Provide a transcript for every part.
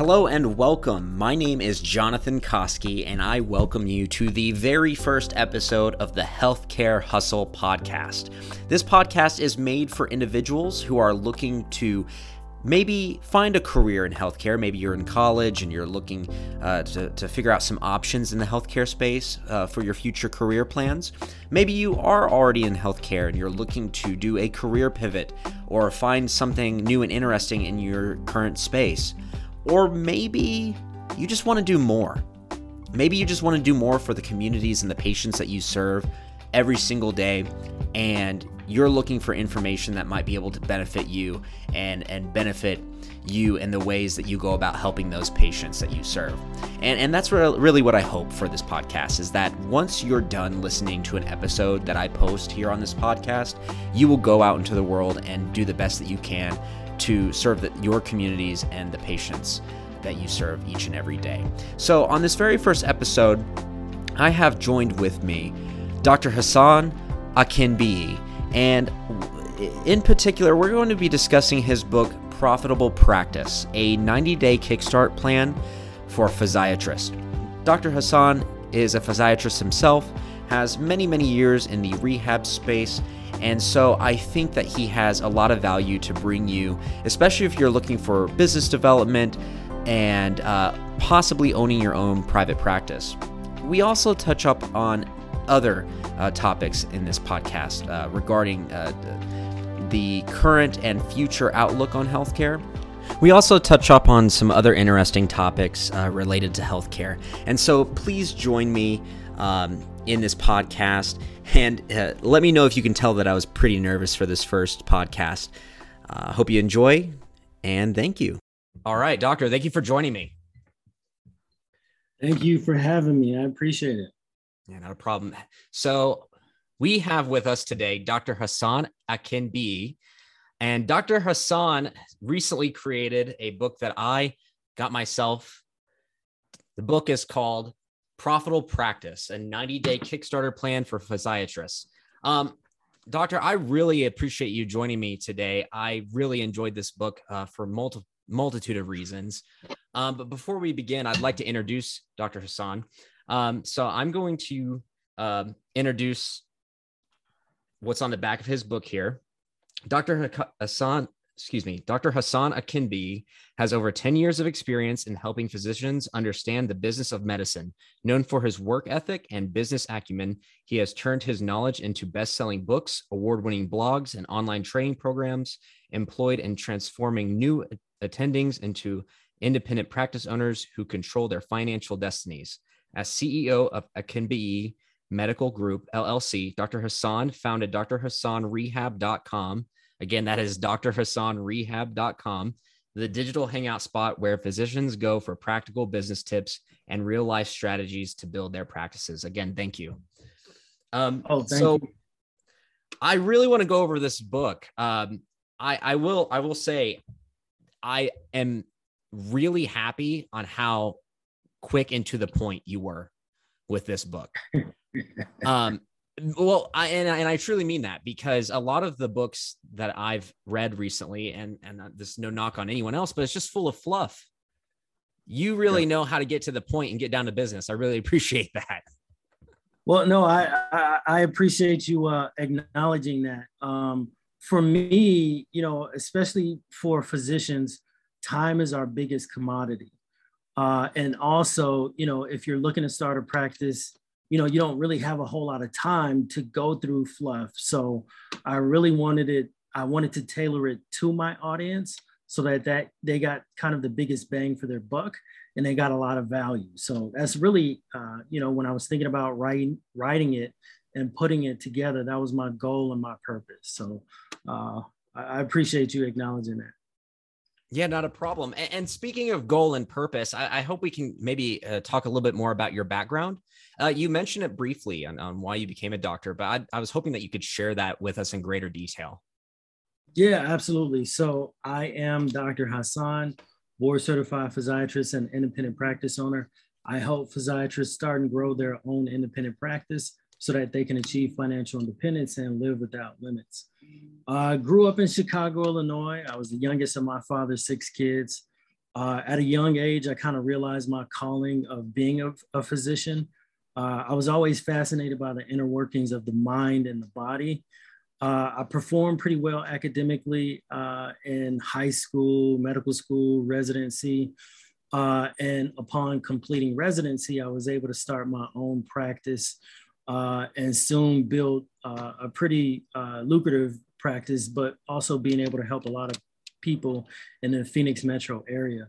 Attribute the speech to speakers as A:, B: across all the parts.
A: Hello and welcome. My name is Johnathon Koski, and I welcome you to the very first episode of the Healthcare Hustle podcast. This podcast is made for individuals who are looking to maybe find a career in healthcare. Maybe you're in college and you're looking uh, to, to figure out some options in the healthcare space uh, for your future career plans. Maybe you are already in healthcare and you're looking to do a career pivot or find something new and interesting in your current space. Or maybe you just want to do more. Maybe you just want to do more for the communities and the patients that you serve every single day and you're looking for information that might be able to benefit you and and benefit you in the ways that you go about helping those patients that you serve. And and that's re- really what I hope for this podcast is that once you're done listening to an episode that I post here on this podcast, you will go out into the world and do the best that you can to serve the, your communities and the patients that you serve each and every day. So, on this very first episode, I have joined with me Dr. Hassan Akinbiyi, and in particular, we're going to be discussing his book, Profitable Practice, a 90 day kickstart plan for physiatrists. Dr. Hassan is a physiatrist himself, has many, many years in the rehab space, and so I think that he has a lot of value to bring you, especially if you're looking for business development and uh, possibly owning your own private practice. We also touch up on other uh, topics in this podcast uh, regarding uh, the current and future outlook on healthcare. We also touch up on some other interesting topics uh, related to healthcare. And so please join me um, in this podcast. And uh, let me know if you can tell that I was pretty nervous for this first podcast. I uh, hope you enjoy and thank you. All right, Doctor, thank you for joining me.
B: Thank you for having me. I appreciate it.
A: Yeah, not a problem. So, we have with us today Dr. Hassan Akinbiyi. And Dr. Hassan recently created a book that I got myself. The book is called Profitable Practice, a 90 day Kickstarter plan for physiatrists. Um, Doctor, I really appreciate you joining me today. I really enjoyed this book uh, for multi- multitude of reasons. Um, but before we begin, I'd like to introduce Dr. Hassan. Um, so I'm going to um, introduce what's on the back of his book here. Dr. Hassan excuse me, Dr. Hassan Akinbiyi has over 10 years of experience in helping physicians understand the business of medicine. Known for his work ethic and business acumen, he has turned his knowledge into best selling books, award winning blogs, and online training programs, employed in transforming new attendings into independent practice owners who control their financial destinies. As CEO of Akinbiyi Medical Group, LLC, Dr. Hassan founded drhassanrehab.com Again, that is drhassanrehab.com, the digital hangout spot where physicians go for practical business tips and real life strategies to build their practices. Again, thank you. Um, oh, thank so you. I really want to go over this book. Um, I, I will I will say I am really happy on how quick and to the point you were with this book. um, well I, and, and i truly mean that because a lot of the books that i've read recently and and this no knock on anyone else but it's just full of fluff. You really yeah. know how to get to the point and get down to business. I really appreciate that.
B: Well no i i, I appreciate you uh, acknowledging that. Um, for me you know especially for physicians time is our biggest commodity. Uh, and also you know if you're looking to start a practice you know, you don't really have a whole lot of time to go through fluff. So I really wanted it, I wanted to tailor it to my audience so that, that they got kind of the biggest bang for their buck and they got a lot of value. So that's really, uh, you know, when I was thinking about writing, writing it and putting it together, that was my goal and my purpose. So uh, I appreciate you acknowledging that.
A: Yeah, not a problem. And, and speaking of goal and purpose, I, I hope we can maybe uh, talk a little bit more about your background. Uh, you mentioned it briefly on, on, why you became a doctor, but I, I was hoping that you could share that with us in greater detail.
B: Yeah, absolutely. So I am Dr. Hassan, board certified physiatrist and independent practice owner. I help physiatrists start and grow their own independent practice so that they can achieve financial independence and live without limits. I uh, grew up in Chicago, Illinois. I was the youngest of my father's six kids. Uh, at a young age, I kind of realized my calling of being a, a physician. Uh, I was always fascinated by the inner workings of the mind and the body. Uh, I performed pretty well academically uh, in high school, medical school, residency. Uh, and upon completing residency, I was able to start my own practice uh, and soon built uh, a pretty uh, lucrative practice, but also being able to help a lot of people in the Phoenix metro area.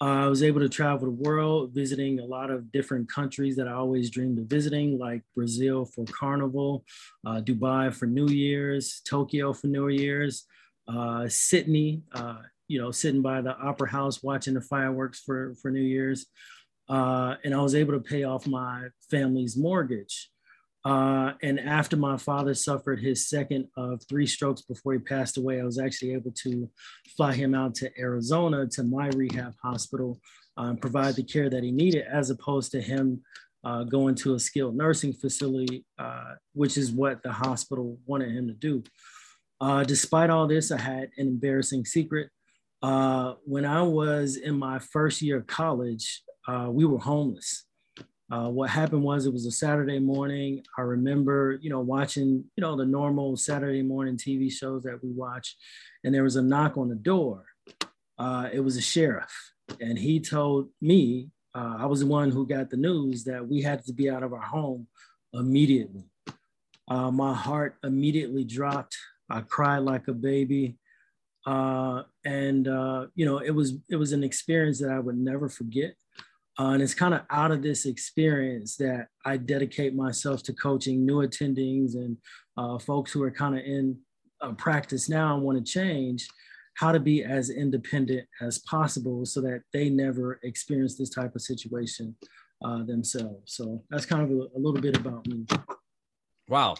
B: Uh, I was able to travel the world, visiting a lot of different countries that I always dreamed of visiting, like Brazil for Carnival, uh, Dubai for New Year's, Tokyo for New Year's, uh, Sydney, uh, you know, sitting by the Opera House watching the fireworks for, for New Year's. Uh, and I was able to pay off my family's mortgage. Uh, and after my father suffered his second of three strokes before he passed away, I was actually able to fly him out to Arizona to my rehab hospital uh, and provide the care that he needed, as opposed to him uh, going to a skilled nursing facility, uh, which is what the hospital wanted him to do. Uh, despite all this, I had an embarrassing secret. Uh, when I was in my first year of college, we were homeless. Uh, what happened was it was a Saturday morning. I remember, you know, watching, you know, the normal Saturday morning TV shows that we watch, and there was a knock on the door. Uh, it was a sheriff, and he told me uh, I was the one who got the news that we had to be out of our home immediately. Uh, my heart immediately dropped. I cried like a baby, uh, and you know, it was it was an experience that I would never forget. Uh, and it's kind of out of this experience that I dedicate myself to coaching new attendings and uh, folks who are kind of in uh, practice now and want to change how to be as independent as possible so that they never experience this type of situation uh, themselves. So that's kind of a, a little bit about me.
A: Wow,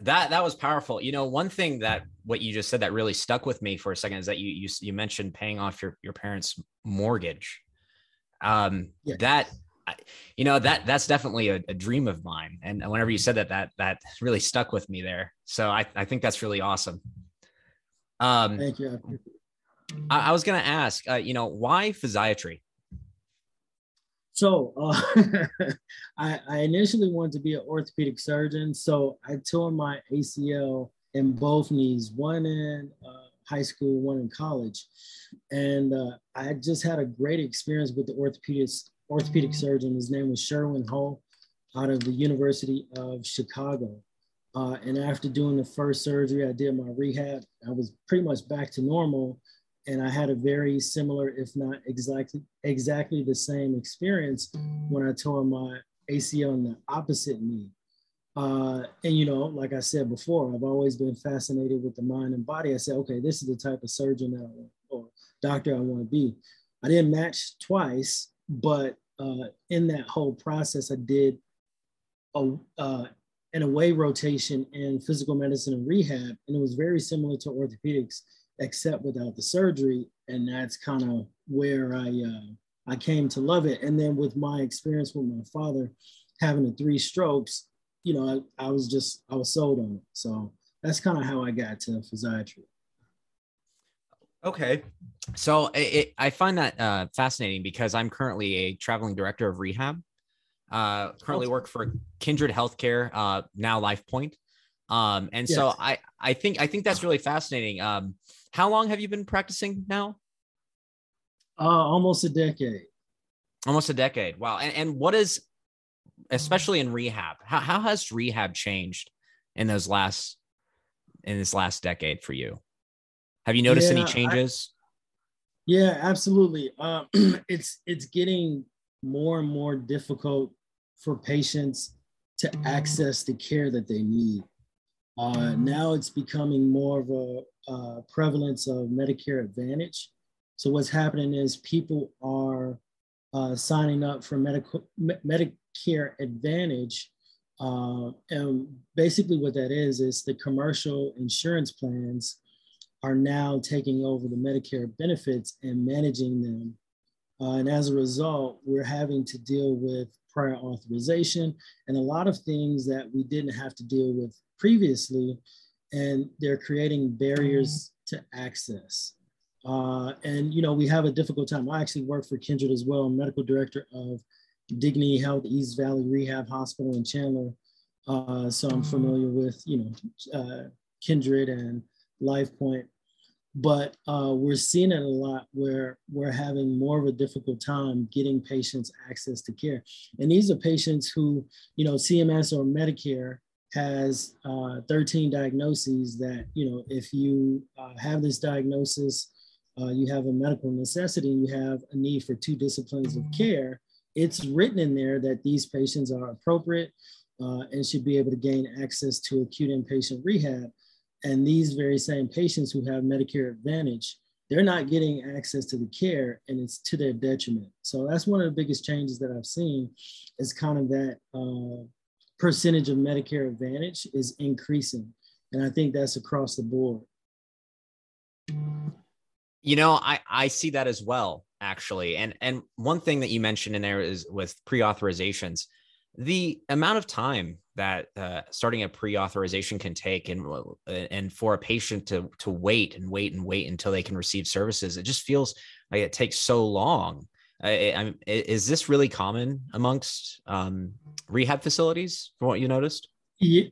A: that that was powerful. You know, one thing that what you just said that really stuck with me for a second is that you you, you mentioned paying off your your parents' mortgage um. That you know that that's definitely a, a, dream of mine. And whenever you said that that that really stuck with me there. So i, I think that's really awesome. Um thank you i, I was going to ask uh, you know why physiatry?
B: So uh, I, I initially wanted to be an orthopedic surgeon. So i tore my acl in both knees one in uh, high school, one in college. And uh, I just had a great experience with the orthopedic, orthopedic surgeon. His name was Sherwin Ho out of the University of Chicago. Uh, and after doing the first surgery, I did my rehab. I was pretty much back to normal. And I had a very similar, if not exactly exactly the same experience when I tore my ACL in the opposite knee. Uh, and you know, like I said before, I've always been fascinated with the mind and body. I said, okay, this is the type of surgeon that I want, or doctor I want to be. I didn't match twice, but uh, in that whole process, I did a uh, an away rotation in physical medicine and rehab, and it was very similar to orthopedics, except without the surgery. And that's kind of where I uh, I came to love it. And then with my experience with my father having the three strokes, you know, I, I was just, I was sold on it. So that's kind of how I got to physiatry.
A: Okay. So it, it, I find that uh, fascinating because I'm currently a traveling director of rehab. Uh, currently work for Kindred Healthcare, uh, now LifePoint. Um, and yes. so I, I think, I think that's really fascinating. Um, how long have you been practicing now?
B: Uh, almost a decade.
A: Almost a decade. Wow. And, and what is especially in rehab. How, how has rehab changed in those last in this last decade for you? Have you noticed yeah, any changes? I,
B: yeah, absolutely. Uh, it's it's getting more and more difficult for patients to access the care that they need. Uh, now it's becoming more of a, a prevalence of Medicare Advantage. So what's happening is people are uh, signing up for medical Medi- Care Advantage. Uh, and basically, what that is, is the commercial insurance plans are now taking over the Medicare benefits and managing them. Uh, and as a result, we're having to deal with prior authorization and a lot of things that we didn't have to deal with previously. And they're creating barriers to access. Uh, and you know, we have a difficult time. I actually work for Kindred as well. I'm medical director of Dignity Health East Valley Rehab Hospital in Chandler. Uh, so I'm familiar with you know uh, Kindred and LifePoint, but uh, we're seeing it a lot where we're having more of a difficult time getting patients access to care. And these are patients who you know CMS or Medicare has uh, 13 diagnoses that you know if you uh, have this diagnosis uh, you have a medical necessity, and you have a need for two disciplines of care, it's written in there that these patients are appropriate uh, and should be able to gain access to acute inpatient rehab. And these very same patients who have Medicare Advantage, they're not getting access to the care and it's to their detriment. So that's one of the biggest changes that I've seen is kind of that uh, percentage of Medicare Advantage is increasing. And I think that's across the board.
A: You know, I I see that as well actually. And and one thing that you mentioned in there is with pre-authorizations, the amount of time that uh, starting a pre-authorization can take and and for a patient to to wait and wait and wait until they can receive services, it just feels like it takes so long. I, I, is this really common amongst um, rehab facilities from what you noticed?
B: Yeah,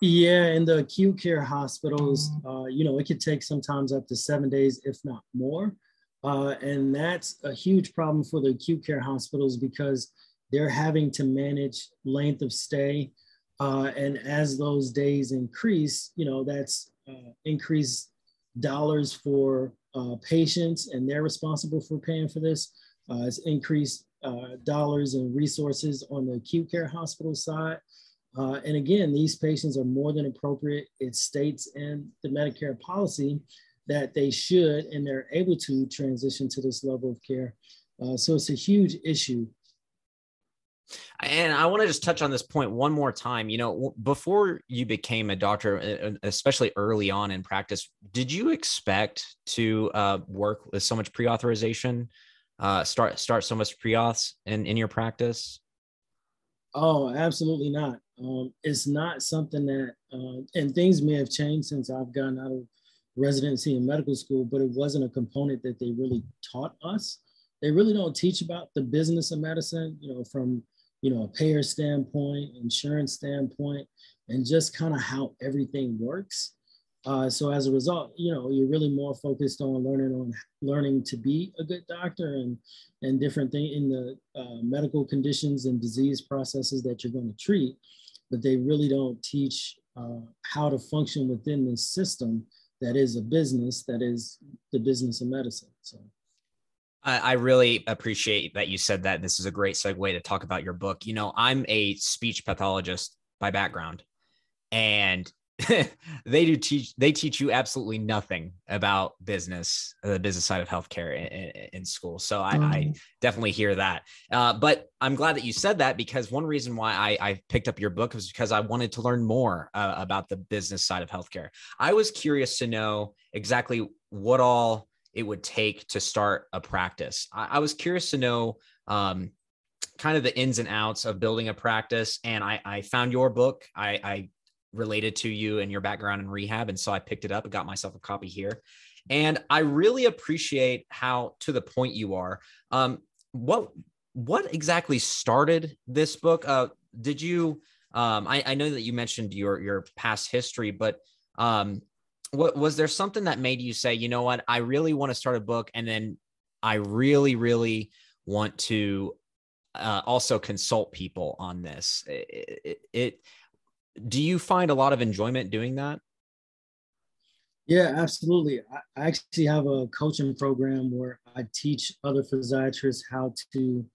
B: yeah, in the acute care hospitals, uh, you know, it could take sometimes up to seven days, if not more. Uh, and that's a huge problem for the acute care hospitals because they're having to manage length of stay. Uh, and as those days increase, you know, that's uh, increased dollars for uh, patients, and they're responsible for paying for this. Uh, it's increased dollars and resources on the acute care hospital side. And again, these patients are more than appropriate. It states in the Medicare policy that they should and they're able to transition to this level of care. Uh, so it's a huge issue.
A: And I want to just touch on this point one more time. You know, before you became a doctor, especially early on in practice, did you expect to uh, work with so much pre-authorization, uh, start start so much pre-auths in in your practice?
B: Oh, absolutely not. Um, it's not something that, uh, and things may have changed since I've gotten out of residency in medical school, but it wasn't a component that they really taught us. They really don't teach about the business of medicine, you know, from, you know, a payer standpoint, insurance standpoint, and just kind of how everything works. Uh, so as a result, you know, you're really more focused on learning on learning to be a good doctor and and different things in the uh, medical conditions and disease processes that you're going to treat, but they really don't teach uh, how to function within this system that is a business that is the business of medicine. So.
A: I really appreciate that you said that. This is a great segue to talk about your book. You know, I'm a speech pathologist by background, and they do teach they teach you absolutely nothing about business the business side of healthcare in, in school. So I, mm. I, definitely hear that. Uh, but i'm glad that you said that because one reason why I, I picked up your book was because i wanted to learn more uh, about the business side of healthcare. I was curious to know exactly what all it would take to start a practice. I, I was curious to know um, kind of the ins and outs of building a practice. And I, I found your book. I, I related to you and your background in rehab. And so I picked it up and got myself a copy here. And I really appreciate how to the point you are. Um, what what exactly started this book? Uh, did you? Um, I, I know that you mentioned your your past history, but um, what was there something that made you say, you know what, I really want to start a book, and then I really, really want to uh, also consult people on this. It, it, it do you find a lot of enjoyment doing that?
B: Yeah, absolutely. I actually have a coaching program where I teach other physiatrists how to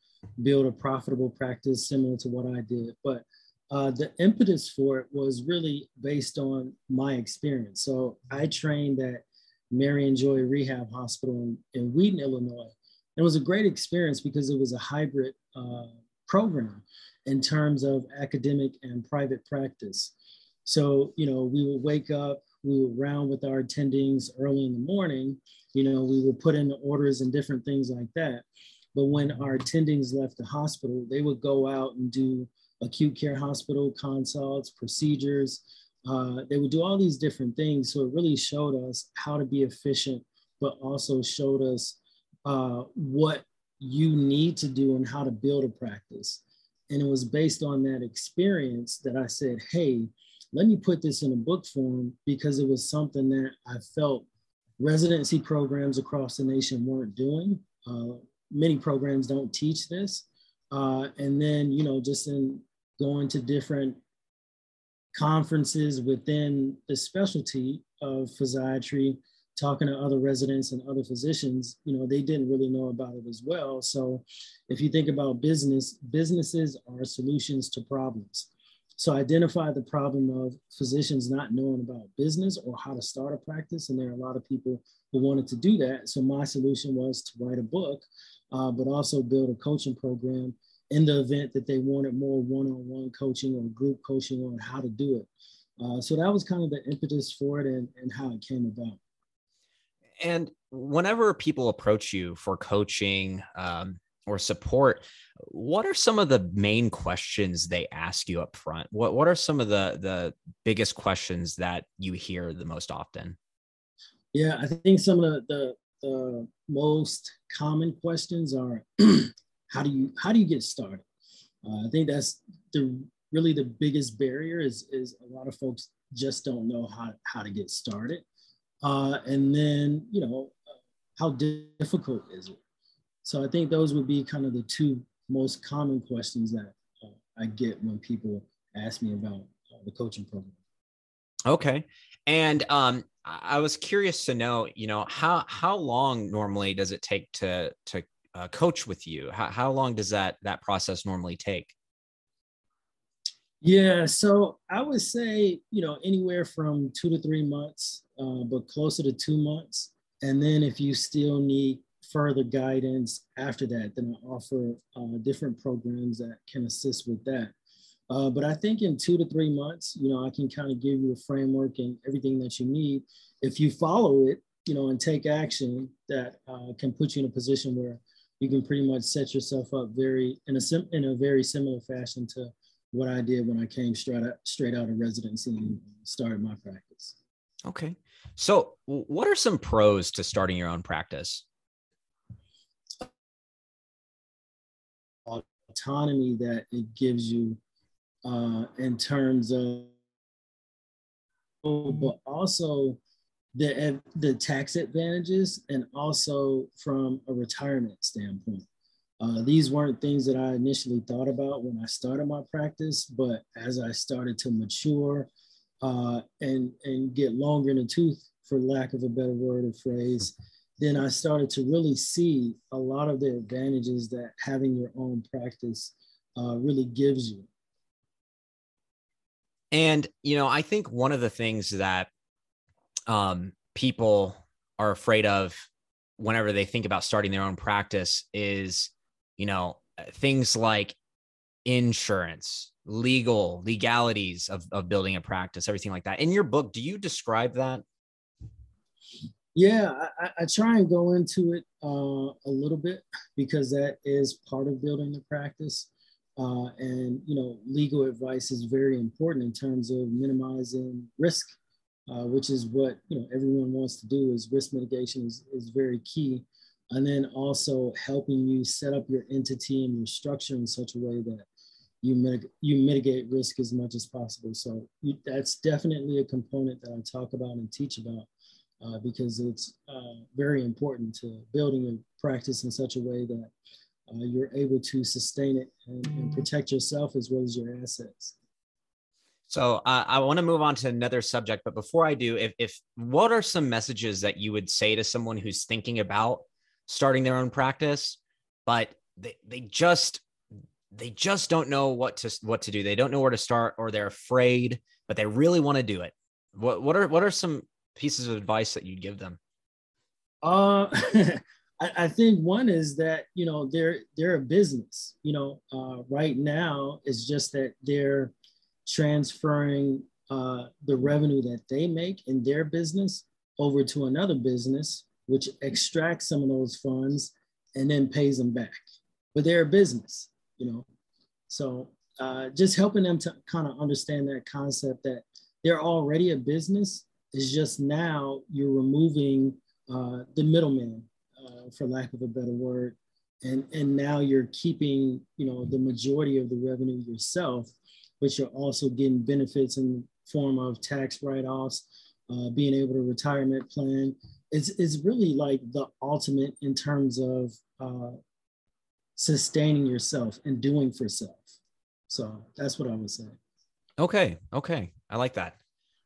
B: build a profitable practice similar to what I did. But uh, the impetus for it was really based on my experience. So I trained at Marianjoy Rehab Hospital in, in Wheaton, Illinois. It was a great experience because it was a hybrid uh, program in terms of academic and private practice. So, you know, we would wake up, we would round with our attendings early in the morning, you know, we would put in the orders and different things like that. But when our attendings left the hospital, they would go out and do acute care hospital consults, procedures. Uh, they would do all these different things. So it really showed us how to be efficient, but also showed us uh, what you need to do and how to build a practice. And it was based on that experience that I said, hey, let me put this in a book form because it was something that I felt residency programs across the nation weren't doing. Uh, many programs don't teach this. Uh, and then, you know, just in going to different conferences within the specialty of physiatry, talking to other residents and other physicians, you know, they didn't really know about it as well. So if you think about business, businesses are solutions to problems. So identify the problem of physicians not knowing about business or how to start a practice. And there are a lot of people who wanted to do that. So my solution was to write a book, uh, but also build a coaching program in the event that they wanted more one-on-one coaching or group coaching on how to do it. Uh, so that was kind of the impetus for it and, and how it came about.
A: And whenever people approach you for coaching um, or support, what are some of the main questions they ask you up front? What What are some of the the biggest questions that you hear the most often?
B: Yeah, I think some of the, the, the most common questions are how do you how do you get started? Uh, I think that's the really the biggest barrier is is a lot of folks just don't know how how to get started, uh, and then you know how difficult is it? So I think those would be kind of the two most common questions that uh, I get when people ask me about uh, the coaching program.
A: Okay, and um, I was curious to know, you know, how how long normally does it take to to uh, coach with you? How, how long does that that process normally take?
B: Yeah, so I would say you know anywhere from two to three months, uh, but closer to two months. And then if you still need further guidance after that, then I offer uh, different programs that can assist with that. Uh, but I think in two to three months, you know, I can kind of give you a framework and everything that you need. If you follow it, you know, and take action, that uh, can put you in a position where you can pretty much set yourself up very in a sim- in a very similar fashion to what I did when I came straight out, straight out of residency and started my practice.
A: Okay. So, what are some pros to starting your own practice?
B: Autonomy that it gives you uh, in terms of, but also the the tax advantages and also from a retirement standpoint. Uh, these weren't things that I initially thought about when I started my practice, but as I started to mature uh, and and get longer in the tooth, for lack of a better word or phrase, then I started to really see a lot of the advantages that having your own practice uh, really gives you.
A: And you know, I think one of the things that um, people are afraid of whenever they think about starting their own practice is, you know, things like insurance, legal, legalities of, of building a practice, everything like that. In your book, do you describe that?
B: Yeah, I, I try and go into it uh, a little bit because that is part of building the practice. Uh, and you know, legal advice is very important in terms of minimizing risk uh, which is what you know everyone wants to do is risk mitigation is, is very key and then also helping you set up your entity and your structure in such a way that you, mitig- you mitigate risk as much as possible. So you, that's definitely a component that i talk about and teach about uh, because it's uh, very important to building a practice in such a way that uh, you're able to sustain it and, and protect yourself as well as your assets.
A: So uh, I want to move on to another subject, but before I do, if, if what are some messages that you would say to someone who's thinking about starting their own practice, but they, they just they just don't know what to what to do. They don't know where to start, or they're afraid, but they really want to do it. What what are what are some pieces of advice that you'd give them?
B: Uh, I, I, think one is that you know they're they're a business. You know, uh, right now it's just that they're transferring uh, the revenue that they make in their business over to another business, which extracts some of those funds and then pays them back. But they're a business, you know. So uh, just helping them to kind of understand that concept that they're already a business is just now you're removing uh, the middleman, uh, for lack of a better word, and and now you're keeping you know the majority of the revenue yourself, but you're also getting benefits in form of tax write-offs, uh, being able to retirement plan. It's it's really like the ultimate in terms of uh, sustaining yourself and doing for self. So that's what I would say.
A: Okay. Okay. I like that.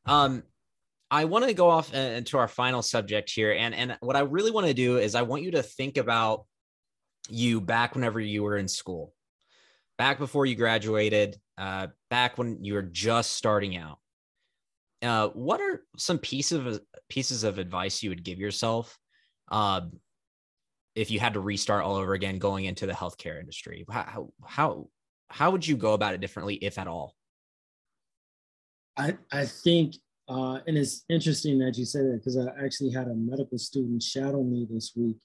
A: Um, I want to go off into our final subject here. And, and what I really want to do is I want you to think about you back whenever you were in school, back before you graduated, uh, back when you were just starting out. Uh, what are some pieces of pieces of advice you would give yourself uh, if you had to restart all over again going into the healthcare industry? How how how would you go about it differently, if at all?
B: I I think uh, and it's interesting that you said that because I actually had a medical student shadow me this week,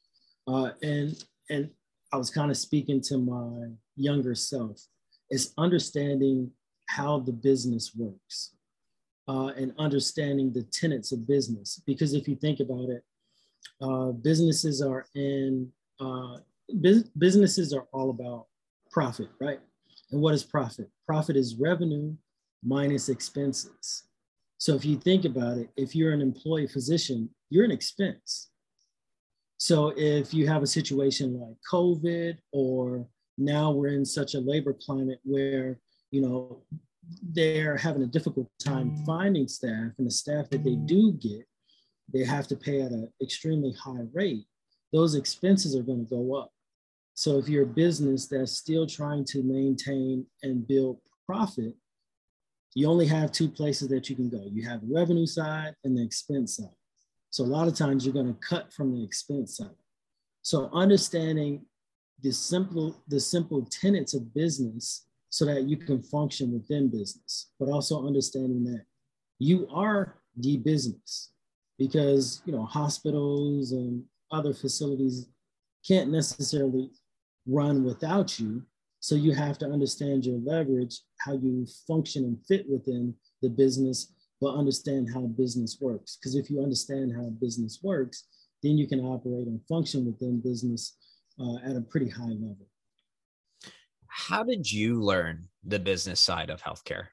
B: uh, and and I was kind of speaking to my younger self. It's understanding how the business works, uh, and understanding the tenets of business. Because if you think about it, uh, businesses are in uh, bu- businesses are all about profit, right? And what is profit? Profit is revenue minus expenses. So if you think about it, if you're an employee physician, you're an expense. So if you have a situation like COVID, or now we're in such a labor climate where, you know, they're having a difficult time finding staff, and the staff that they do get, they have to pay at an extremely high rate. Those expenses are going to go up. So if you're a business that's still trying to maintain and build profit, you only have two places that you can go. You have the revenue side and the expense side. So a lot of times you're going to cut from the expense side. So understanding the simple the simple tenets of business so that you can function within business, but also understanding that you are the business because you know hospitals and other facilities can't necessarily run without you so you have to understand your leverage, how you function and fit within the business, but understand how business works. Because if you understand how business works, then you can operate and function within business uh, at a pretty high level.
A: How did you learn the business side of healthcare?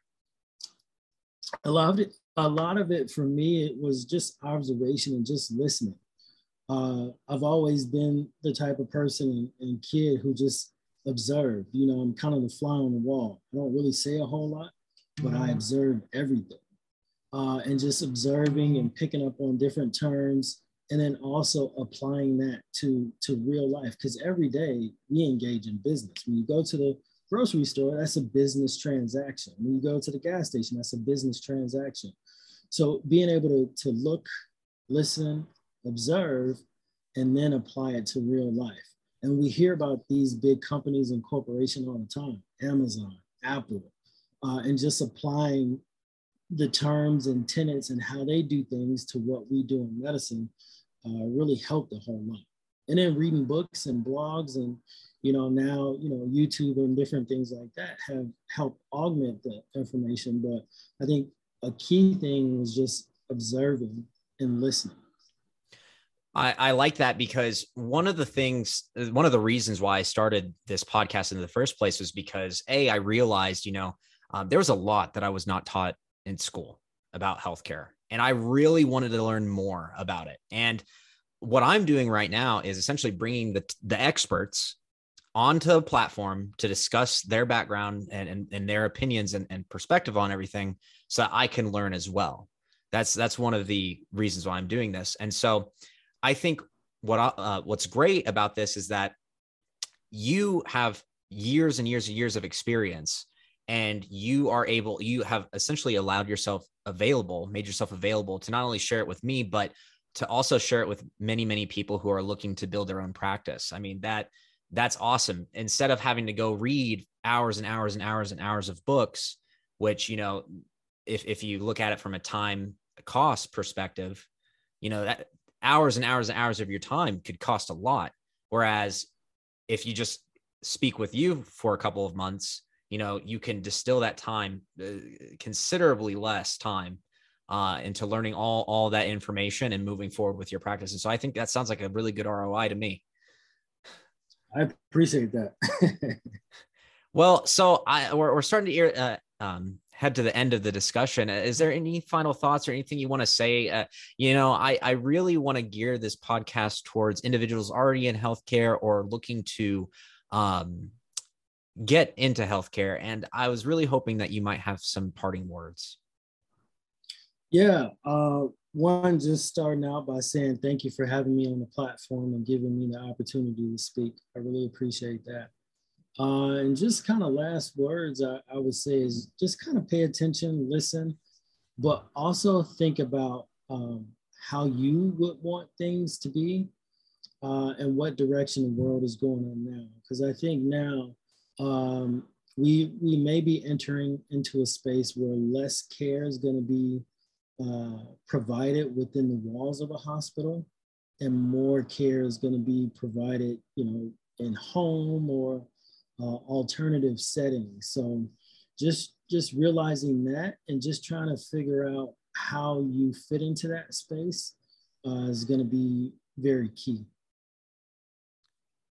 B: I loved it, a lot of it for me, it was just observation and just listening. Uh, I've always been the type of person and, and kid who just observe. You know, I'm kind of the fly on the wall. I don't really say a whole lot, but I mm-hmm. observe everything. Uh, and just observing and picking up on different terms and then also applying that to to real life because every day we engage in business when you go to the grocery store that's a business transaction. When you go to the gas station that's a business transaction. So being able to, to look listen observe and then apply it to real life. And we hear about these big companies and corporations all the time Amazon, Apple, uh, and just applying the terms and tenets and how they do things to what we do in medicine uh, really helped a whole lot. And then reading books and blogs and you know now you know YouTube and different things like that have helped augment the information. But I think a key thing was just observing and listening.
A: I, I like that because one of the things, one of the reasons why I started this podcast in the first place was because a I realized, you know, um, there was a lot that I was not taught in school about healthcare, and I really wanted to learn more about it. And what I'm doing right now is essentially bringing the the experts onto a platform to discuss their background and, and, and their opinions and, and perspective on everything so that I can learn as well. That's that's one of the reasons why I'm doing this. And so I think what uh, what's great about this is that you have years and years and years of experience and you are able you have essentially allowed yourself available made yourself available to not only share it with me but to also share it with many many people who are looking to build their own practice i mean that that's awesome instead of having to go read hours and hours and hours and hours of books which you know if if you look at it from a time cost perspective you know that hours and hours and hours of your time could cost a lot. Whereas if you just speak with you for a couple of months, you know, you can distill that time uh, considerably less time uh, into learning all all that information and moving forward with your practice. And so I think that sounds like a really good ROI to me.
B: I appreciate that.
A: well, so I we're, we're starting to uh, um, head to the end of the discussion. Is there any final thoughts or anything you want to say? Uh, you know, I I really want to gear this podcast towards individuals already in healthcare or looking to um, get into healthcare, and I was really hoping that you might have some parting words.
B: Yeah. Uh, one, just starting out by saying thank you for having me on the platform and giving me the opportunity to speak. I really appreciate that. Uh, and just kind of last words I, I would say is just kind of pay attention, listen, but also think about um, how you would want things to be uh, and what direction the world is going on now. Because I think now um, we we may be entering into a space where less care is going to be uh, provided within the walls of a hospital and more care is going to be provided you know in home or uh, alternative settings so just just realizing that and just trying to figure out how you fit into that space uh, is going to be very key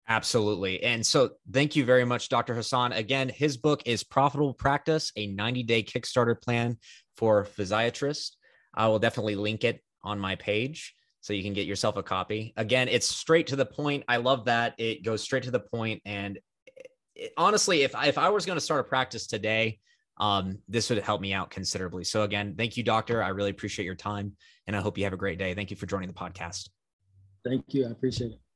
A: Absolutely. And so thank you very much, Dr. Hassan. Again, his book is Profitable Practice, a 90 day Kickstarter plan for physiatrists. I will definitely link it on my page so you can get yourself a copy. Again, it's straight to the point. I love that it goes straight to the point. And it, honestly, if I, if I was going to start a practice today, um, this would help me out considerably. So again, thank you, doctor. I really appreciate your time, and I hope you have a great day. Thank you for joining the podcast.
B: Thank you. I appreciate it.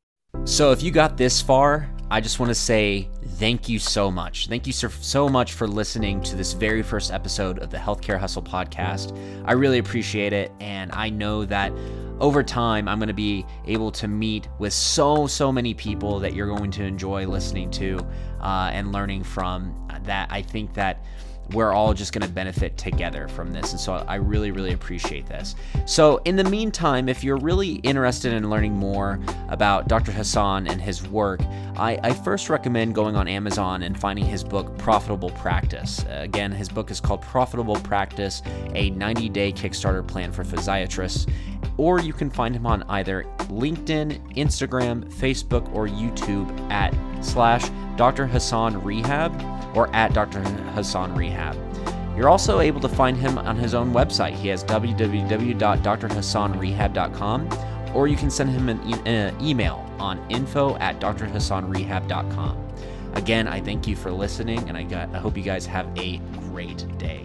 A: So, if you got this far, I just want to say thank you so much. Thank you so, much for listening to this very first episode of the Healthcare Hustle podcast. I really appreciate it. And I know that over time, I'm going to be able to meet with so, so many people that you're going to enjoy listening to uh, and learning from. That I think that we're all just going to benefit together from this. And so I really, really appreciate this. So, in the meantime, if you're really interested in learning more about Dr. Hassan and his work, I, I first recommend going on Amazon and finding his book, Profitable Practice. Again, his book is called Profitable Practice A 90 Day Kickstarter Plan for Physiatrists. Or you can find him on either LinkedIn, Instagram, Facebook, or YouTube at slash Dr. Hassan Rehab or at Dr. Hassan Rehab. You're also able to find him on his own website. He has www.drhassanrehab.com, or you can send him an e- uh, email on info at drhassanrehab.com. Again, I thank you for listening, and I, got, I hope you guys have a great day.